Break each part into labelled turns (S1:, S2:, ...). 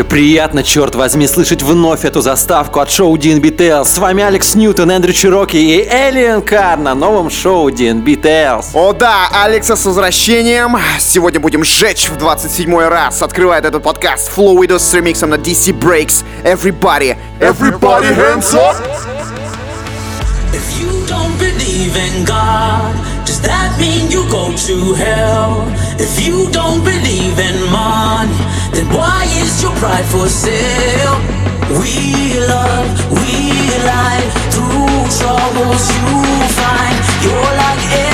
S1: Же приятно, черт возьми, слышать вновь эту заставку от шоу DNB Tales. С вами Алекс Ньютон, Эндрю Чироки и Элиан Кар на новом шоу DNB Tales.
S2: О да, Алекса с возвращением. Сегодня будем сжечь в 27 раз. Открывает этот подкаст Flow Widows с ремиксом на DC Breaks. Everybody, everybody hands up!
S3: If you don't believe in God, that mean you go to hell? If you don't believe in money, then why is your pride for sale? We love, we lie, through troubles you find you're like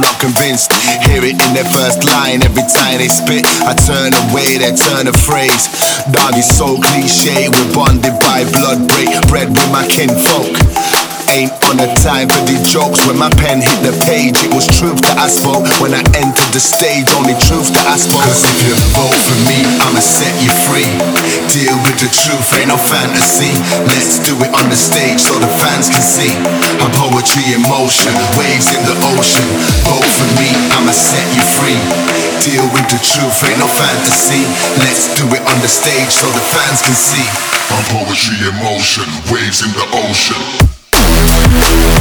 S4: Not convinced, hear it in their first line. Every time they spit, I turn away, they turn a phrase. Dog is so cliche, we're bonded by blood, break bread with my kinfolk. Ain't on the time for these jokes. When my pen hit the page, it was truth that I spoke. When I entered the stage, only truth that I spoke. Cause if you vote for me, I'ma set you free. Deal with the truth, ain't no fantasy. Let's do it on the stage so the fans can see. Our poetry in motion, waves in the ocean. Vote for me, I'ma set you free. Deal with the truth, ain't no fantasy. Let's do it on the stage so the fans can see.
S5: I'm poetry in motion, waves in the ocean.
S4: Thank you.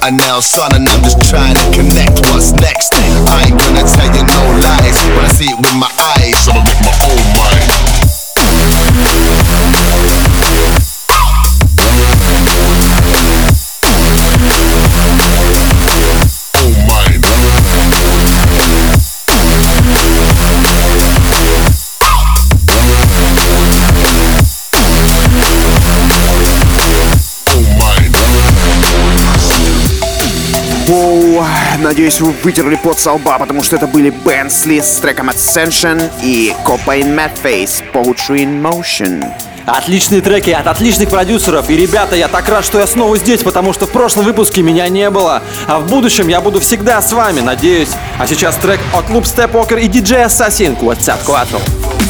S4: Nothing else on, and I'm just trying to connect. What's next? I ain't gonna tell you no lies when I see it with my eyes.
S5: I'ma make my own
S2: надеюсь, вы вытерли пот со лба, потому что это были Бенсли с треком Ascension и Copain Madface Poetry in Motion.
S1: Отличные треки от отличных продюсеров. И, ребята, я так рад, что я снова здесь, потому что в прошлом выпуске меня не было. А в будущем я буду всегда с вами, надеюсь. А сейчас трек от Club Stepwalker и DJ Assassin Quetzalcoatl.
S4: Vote for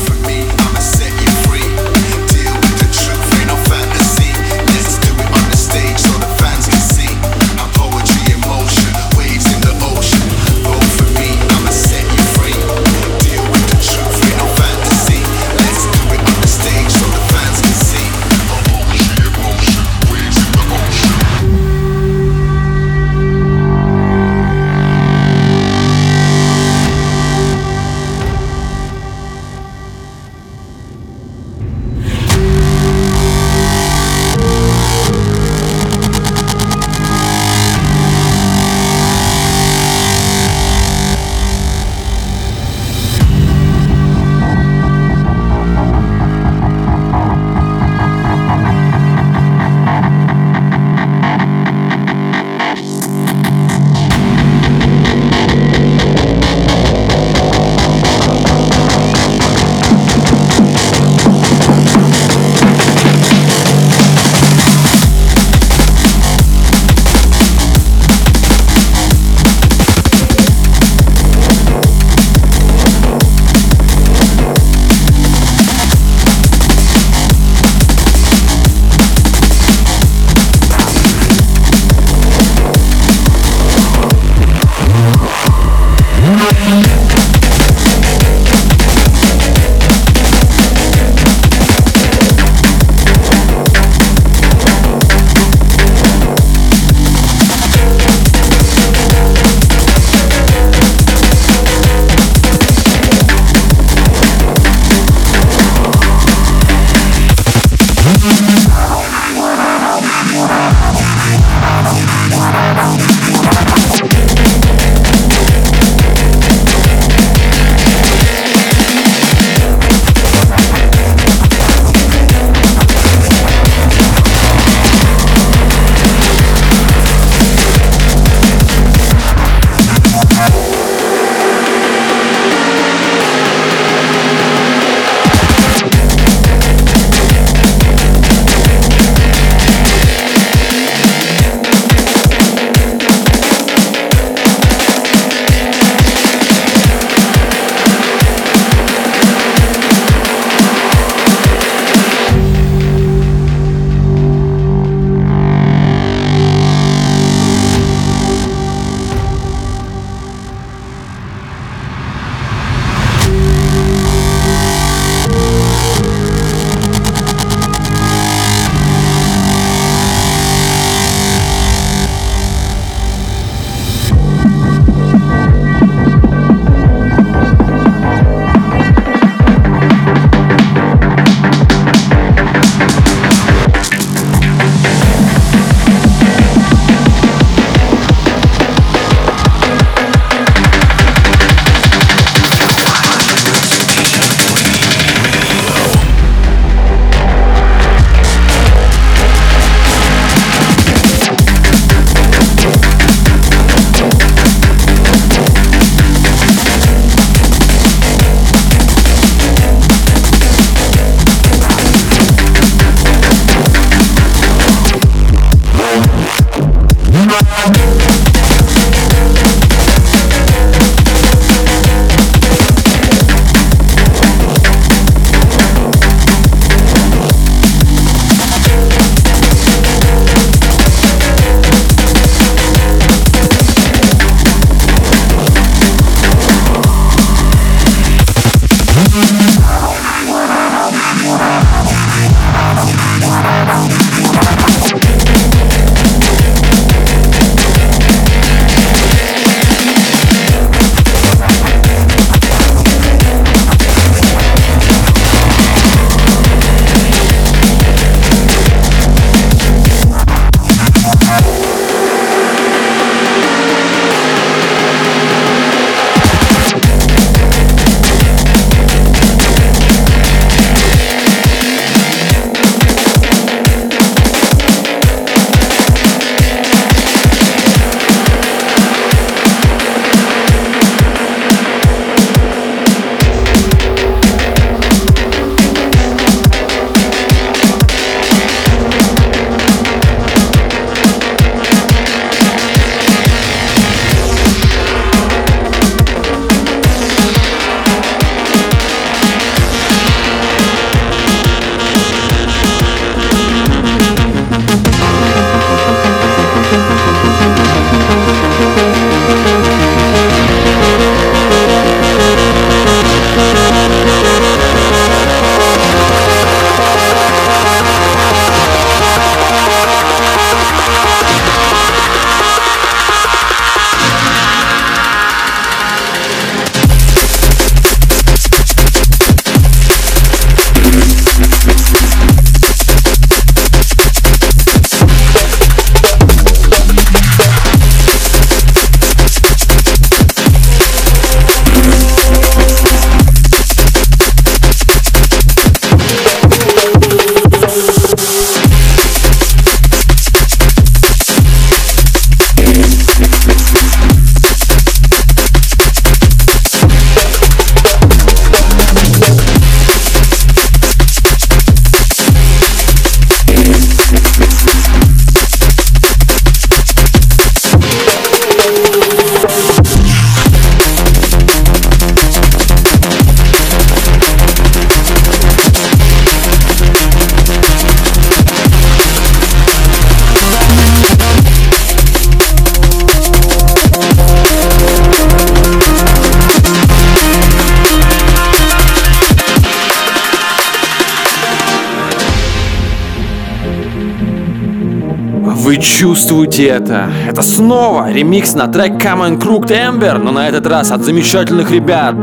S1: Вы чувствуете это? Это снова ремикс на трек Come and Crooked Ember, но на этот раз от замечательных ребят.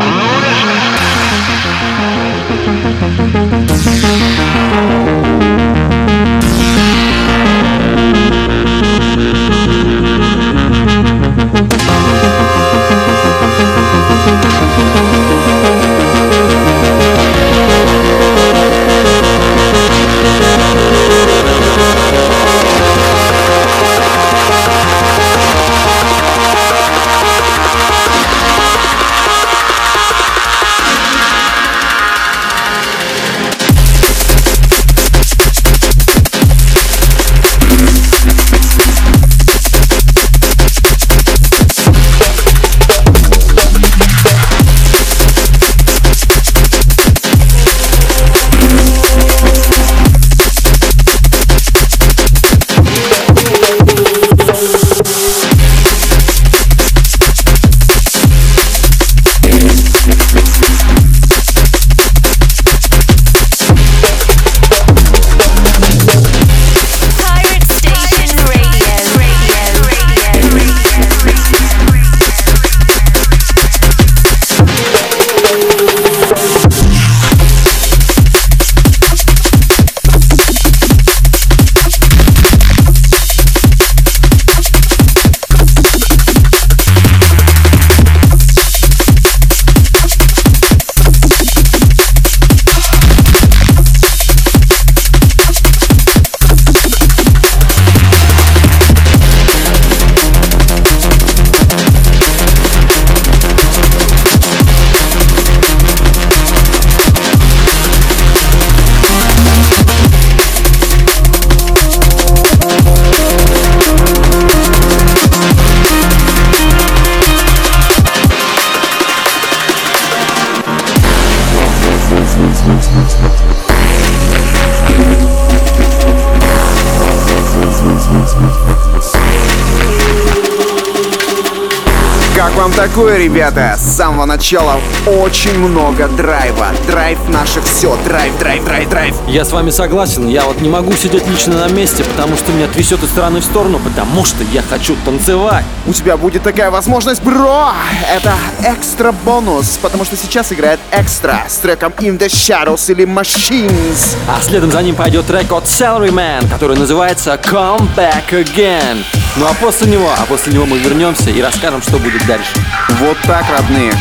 S2: Такое, ребята? С самого начала очень много драйва. Драйв наше все. Драйв, драйв, драйв, драйв.
S1: Я с вами согласен, я вот не могу сидеть лично на месте, потому что меня трясет из стороны в сторону, потому что я хочу танцевать.
S2: У тебя будет такая возможность, бро! Это экстра бонус, потому что сейчас играет экстра с треком In the Shadows или Machines.
S1: А следом за ним пойдет трек от Salaryman, который называется Come Back Again. Ну а после него, а после него мы вернемся и расскажем, что будет дальше.
S2: Вот так, родные.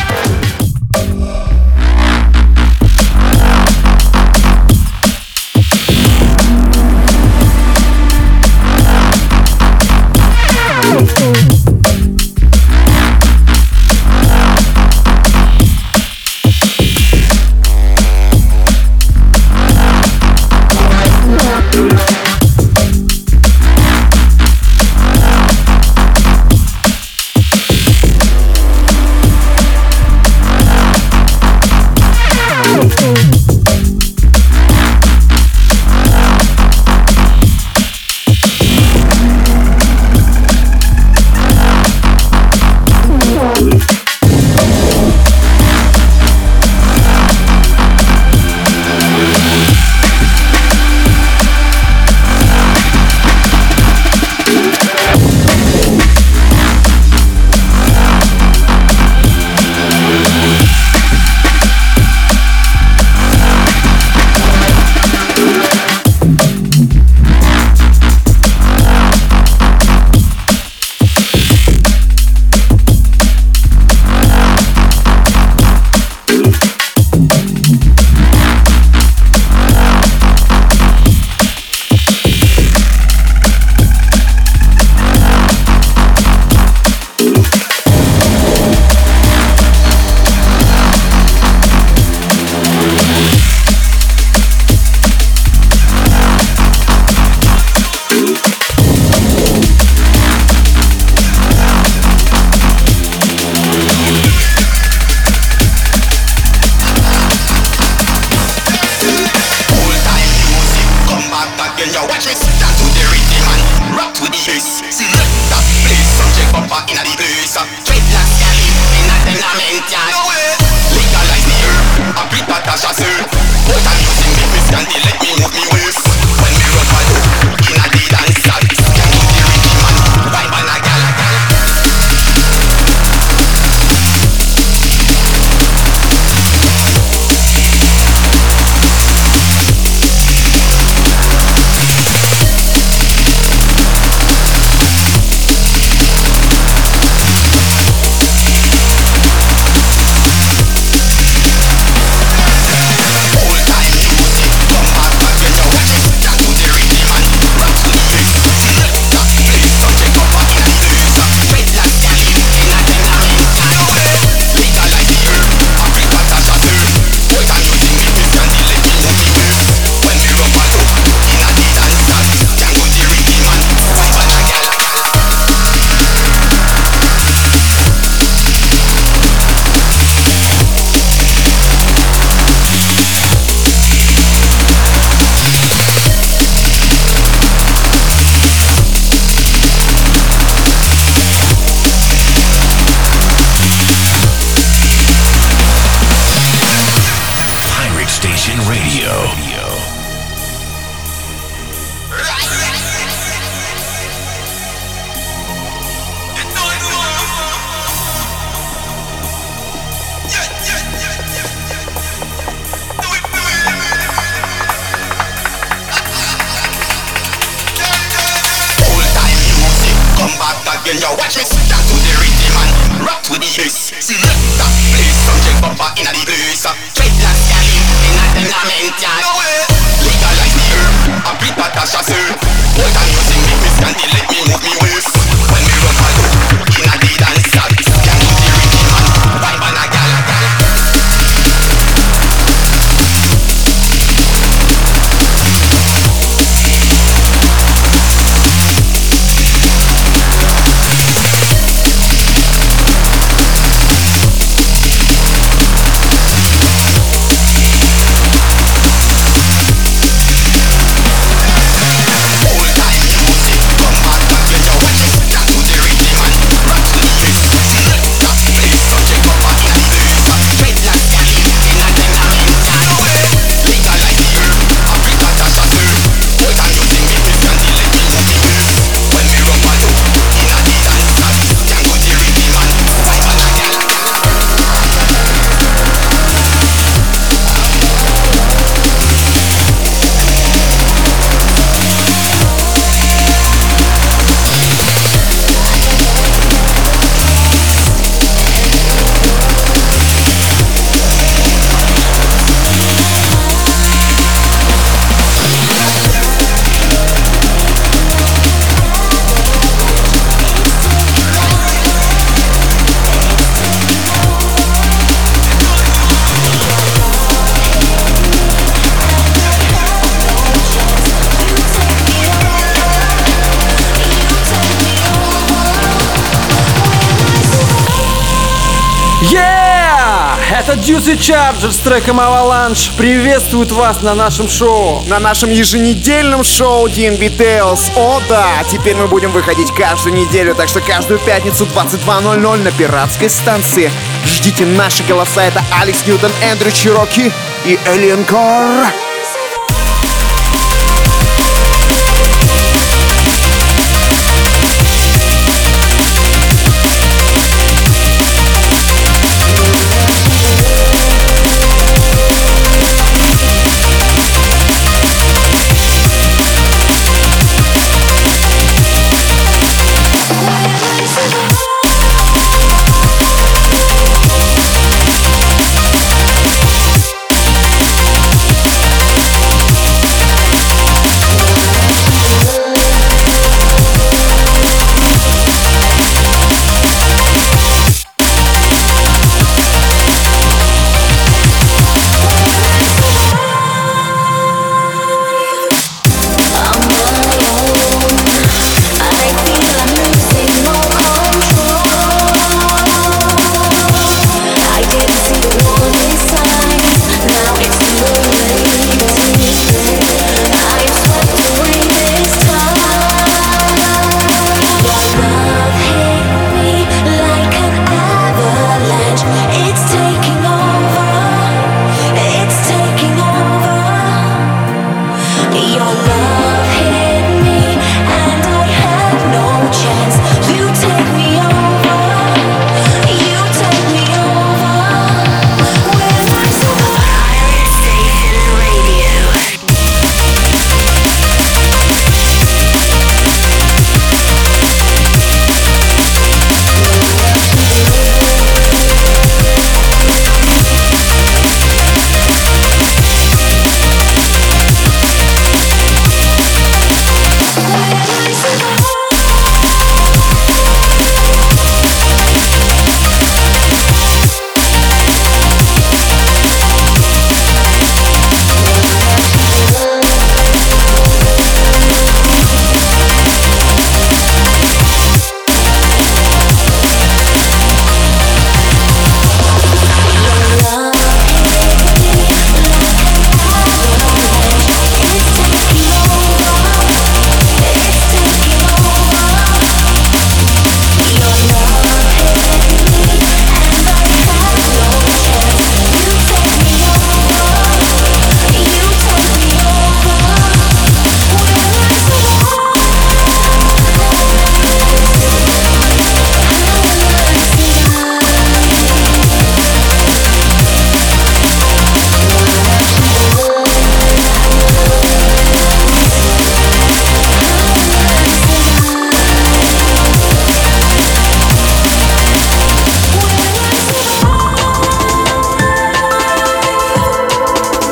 S1: Джуси Чарджер с треком Аваланш приветствуют вас на нашем шоу.
S2: На нашем еженедельном шоу DNB Tales. О да, теперь мы будем выходить каждую неделю, так что каждую пятницу 22.00 на пиратской станции. Ждите наши голоса, это Алекс Ньютон, Эндрю Чироки и Элиан
S6: Корр.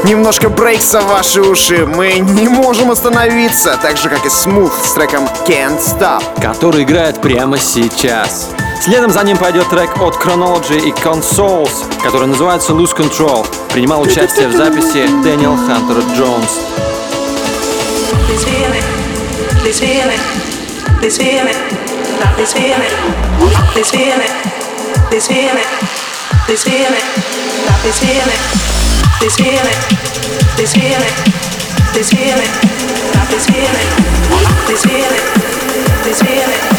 S2: Немножко брейкса в ваши уши. Мы не можем остановиться, так же, как и Smooth с треком Can't Stop.
S1: который играет прямо сейчас. Следом за ним пойдет трек от Chronology и Consoles, который называется Lose Control. Принимал участие в записи Дэниел Хантер Джонс.
S7: this feeling, this feeling, this feeling, love this feeling, this feeling, this feeling, this feeling, love this feeling, this feeling, this feeling, this feeling, love this feeling, this feeling, this feeling,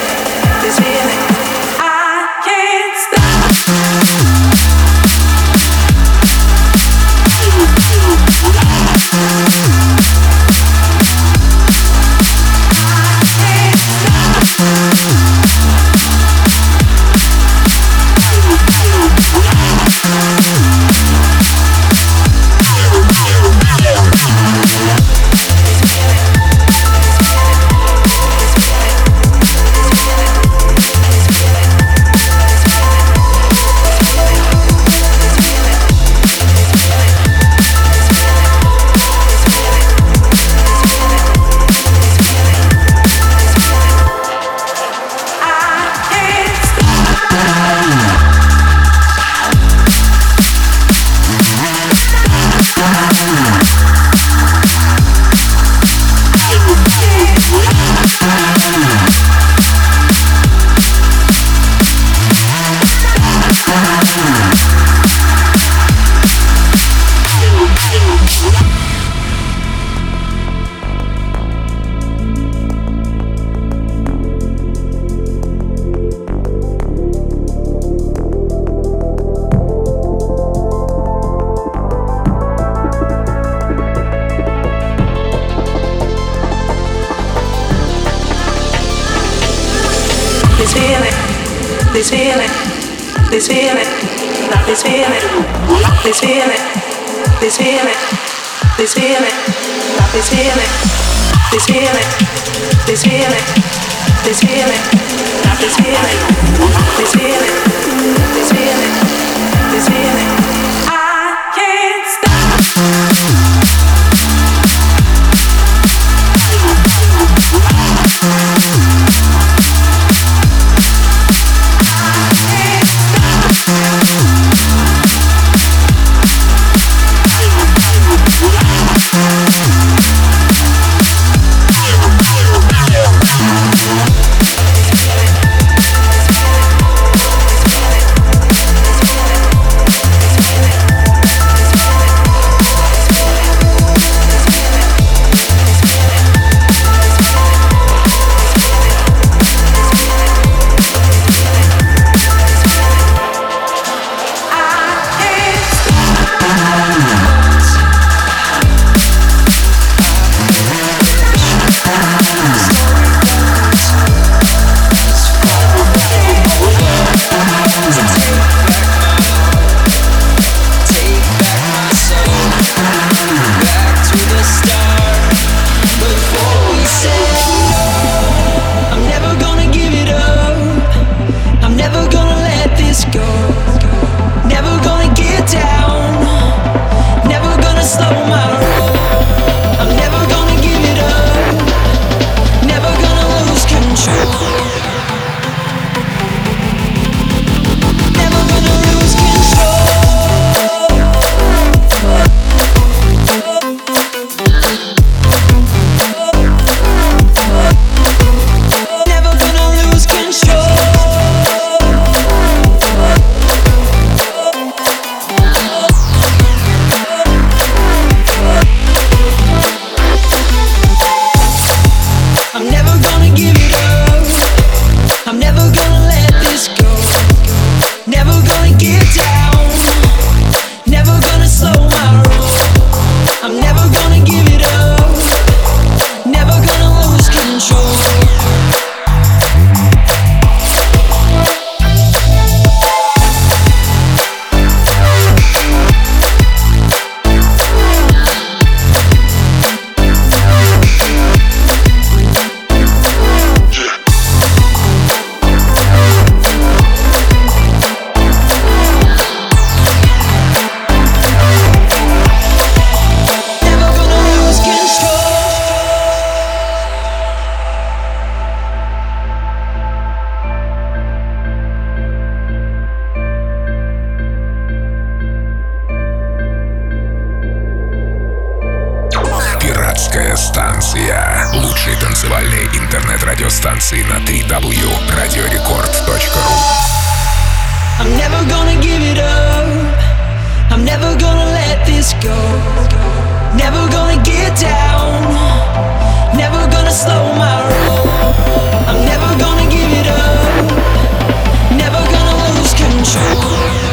S8: Пиратская станция. Лучшие танцевальные интернет-радиостанции на 3W. Радиорекорд.ру
S9: I'm never gonna give it up. I'm never gonna let this go. Never gonna get down. Never gonna slow my roll. I'm never gonna give it up. Never gonna lose control.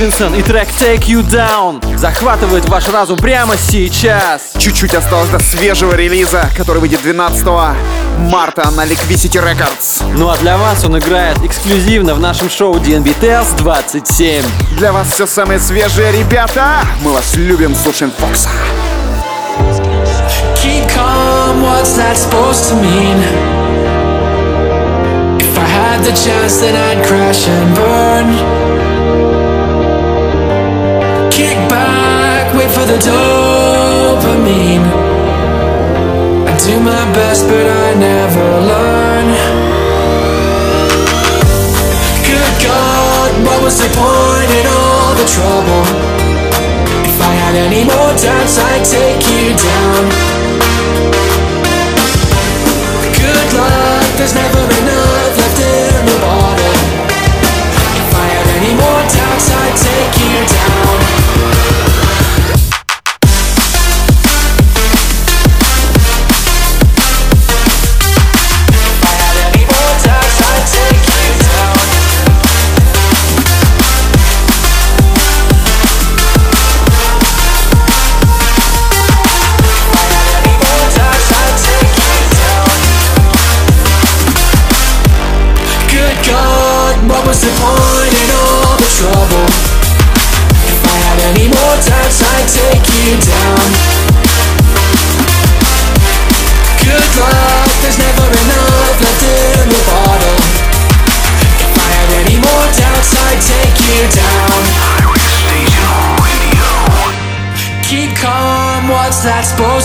S1: Стивенсон и трек Take You Down захватывает ваш разум прямо сейчас.
S2: Чуть-чуть осталось до свежего релиза, который выйдет 12 марта на Liquidity Records.
S1: Ну а для вас он играет эксклюзивно в нашем шоу DNB Tales 27.
S2: Для вас все самое свежее, ребята! Мы вас любим, слушаем Фокса.
S9: Keep calm, what's that supposed to mean? If I had the chance, then I'd crash and burn. For the dopamine. I do my best, but I never learn. Good God, what was the point in all the trouble? If I had any more doubts, I'd take you down. Good luck, there's never enough left in the bottle. If I had any more doubts, I'd take you down.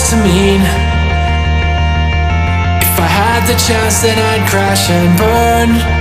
S9: To mean? If I had the chance, then I'd crash and burn.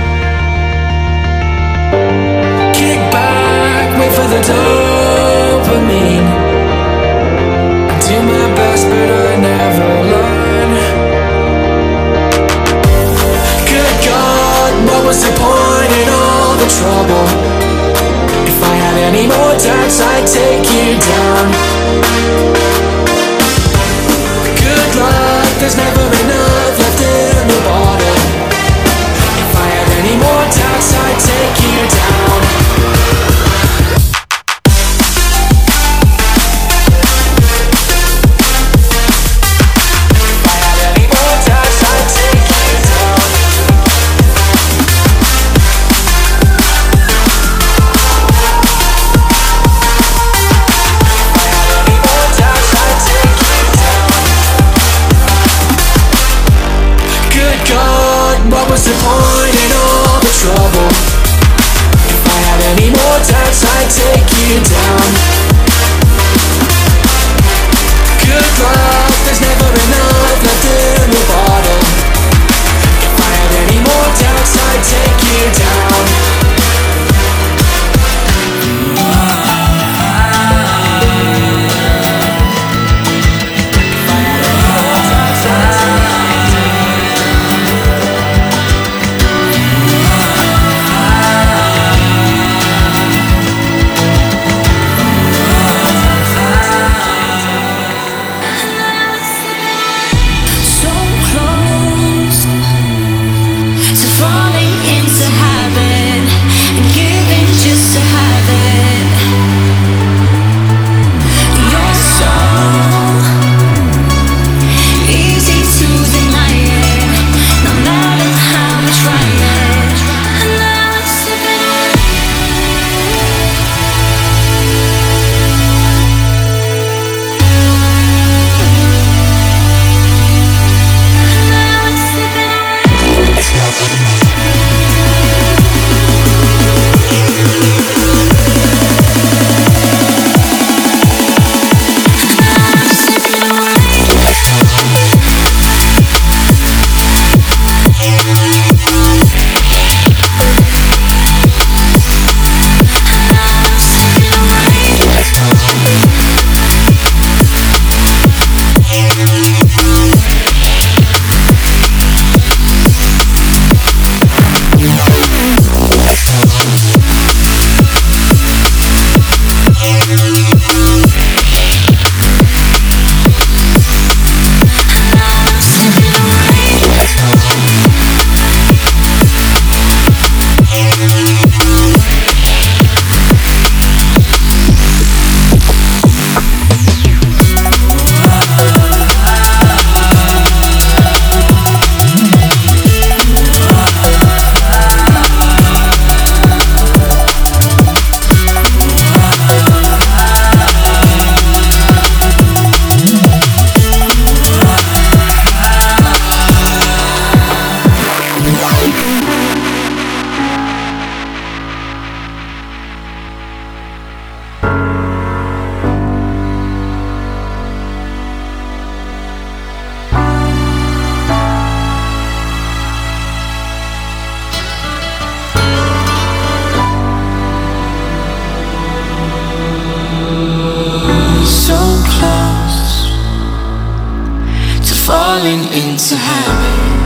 S10: falling into
S11: heaven.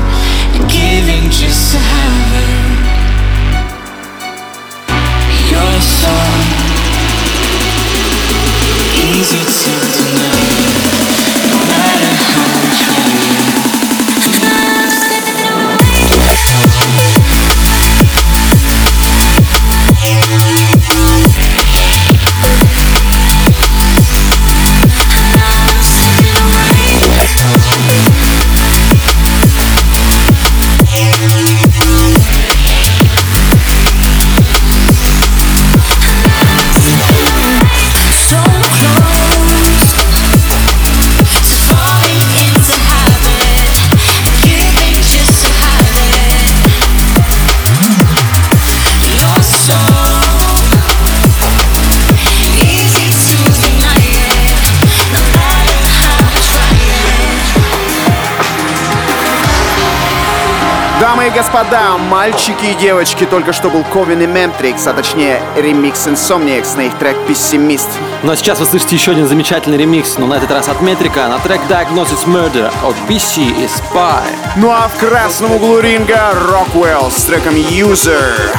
S11: Господа, мальчики и девочки, только что был Ковин и Ментрикс, а точнее ремикс Insomniacs на их трек «Пессимист».
S1: Ну а сейчас вы слышите еще один замечательный ремикс, но на этот раз от Метрика на трек Diagnosis Murder от PC и Spy.
S11: Ну а в красном углу ринга Rockwell с треком «User».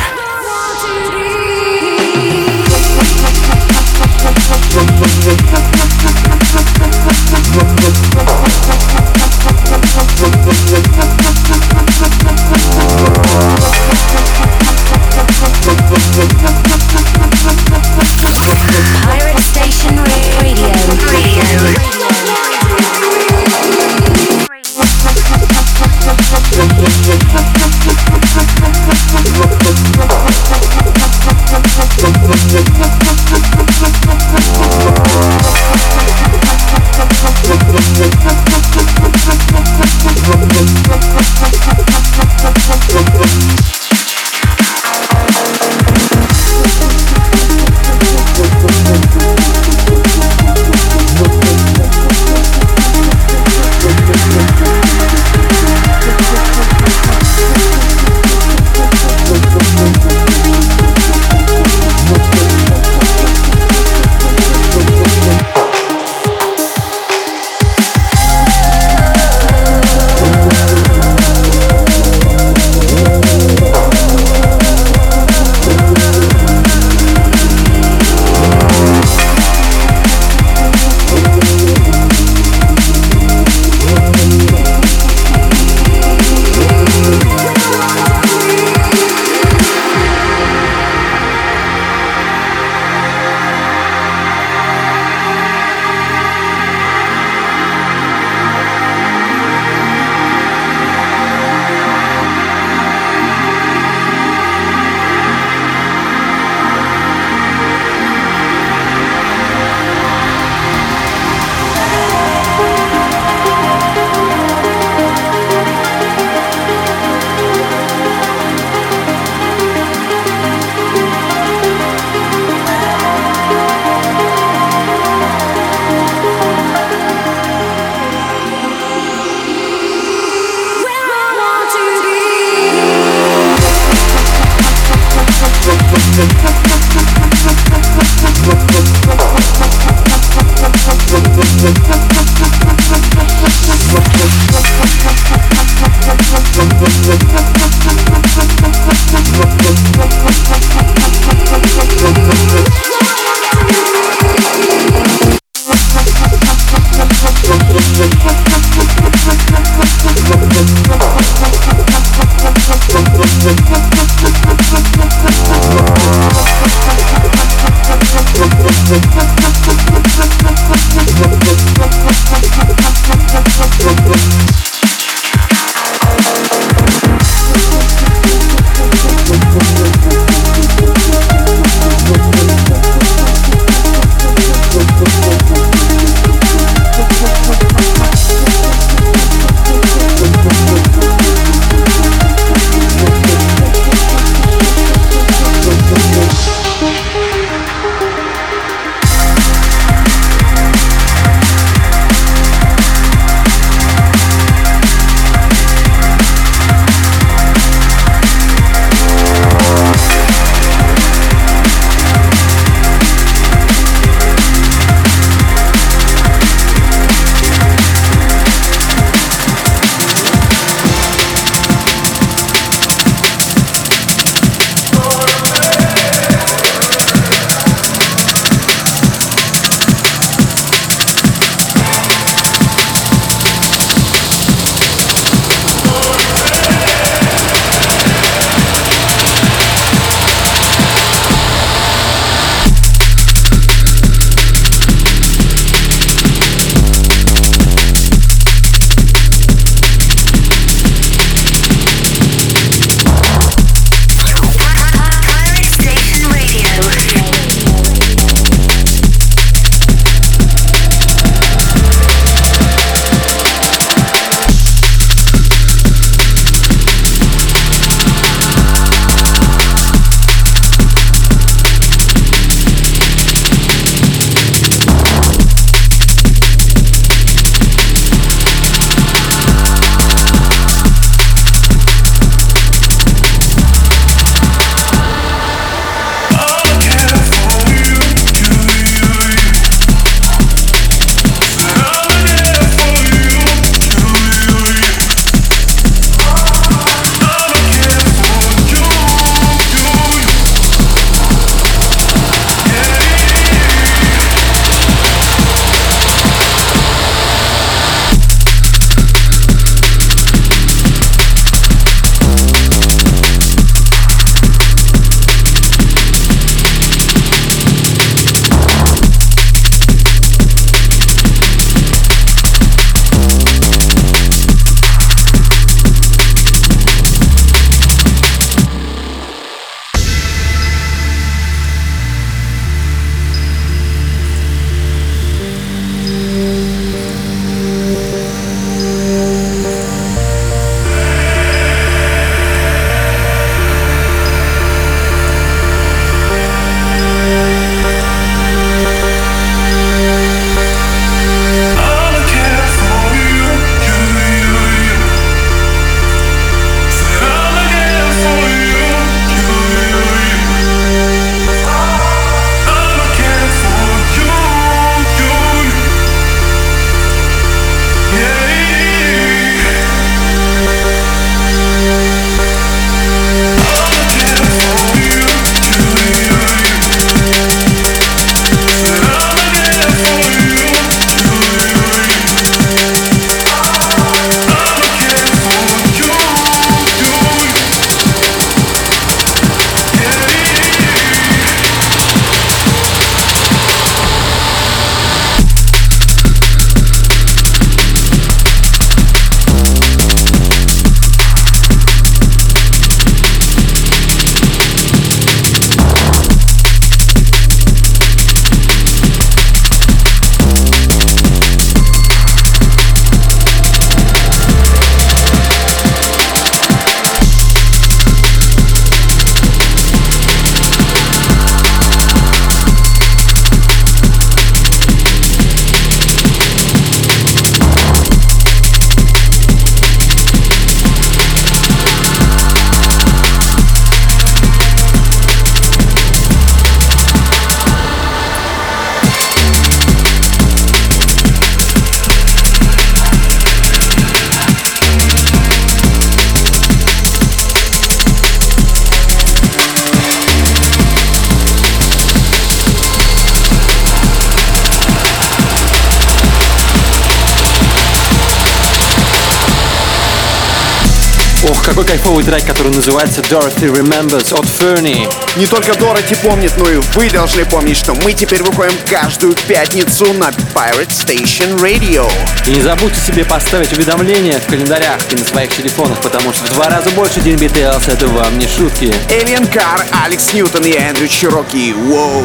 S1: Трек, который называется Dorothy Remembers от Fernie.
S2: Не только Дороти помнит, но и вы должны помнить, что мы теперь выходим каждую пятницу на Pirate Station Radio.
S1: И не забудьте себе поставить уведомления в календарях и на своих телефонах, потому что в два раза больше День BTLs это вам не шутки.
S2: Элиан Кар, Алекс Ньютон и Эндрю Чироки. Воу!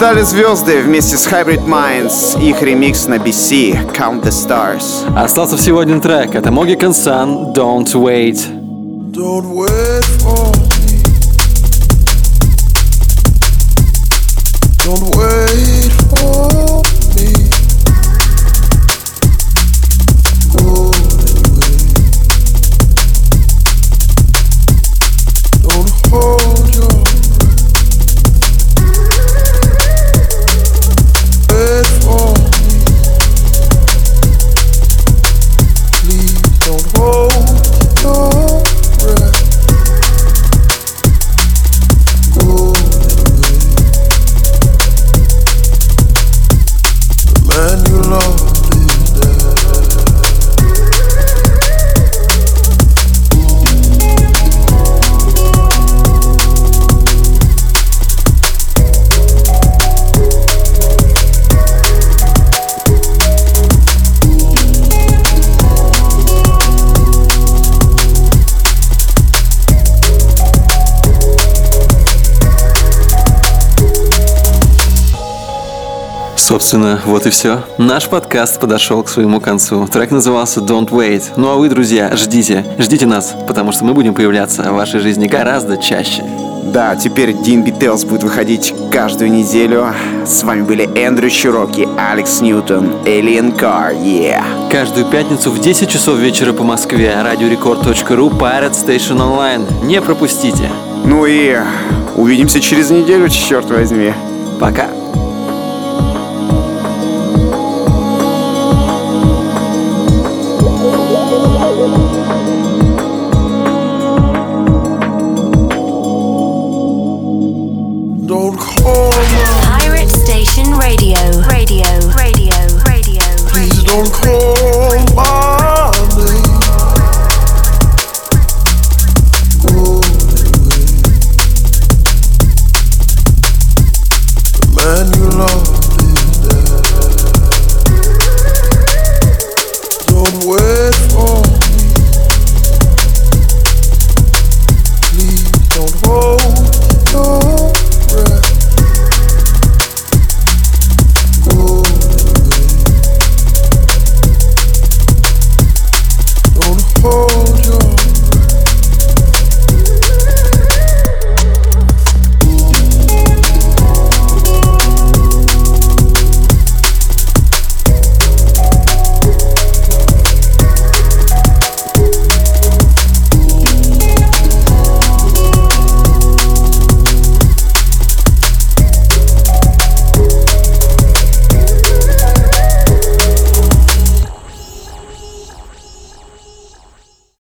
S2: Считали звезды вместе с Hybrid Minds, их ремикс на BC Count the Stars.
S1: Остался всего один трек. Это Mogican Sun Don't Wait. Собственно, вот и все. Наш подкаст подошел к своему концу. Трек назывался Don't Wait. Ну а вы, друзья, ждите. Ждите нас, потому что мы будем появляться в вашей жизни гораздо чаще.
S2: Да, теперь Дин Beatles будет выходить каждую неделю. С вами были Эндрю Чироки, Алекс Ньютон, Alien Car, yeah.
S1: Каждую пятницу в 10 часов вечера по Москве. Радиорекорд.ру, Pirate Station Online. Не пропустите.
S2: Ну и увидимся через неделю, черт возьми.
S1: Пока.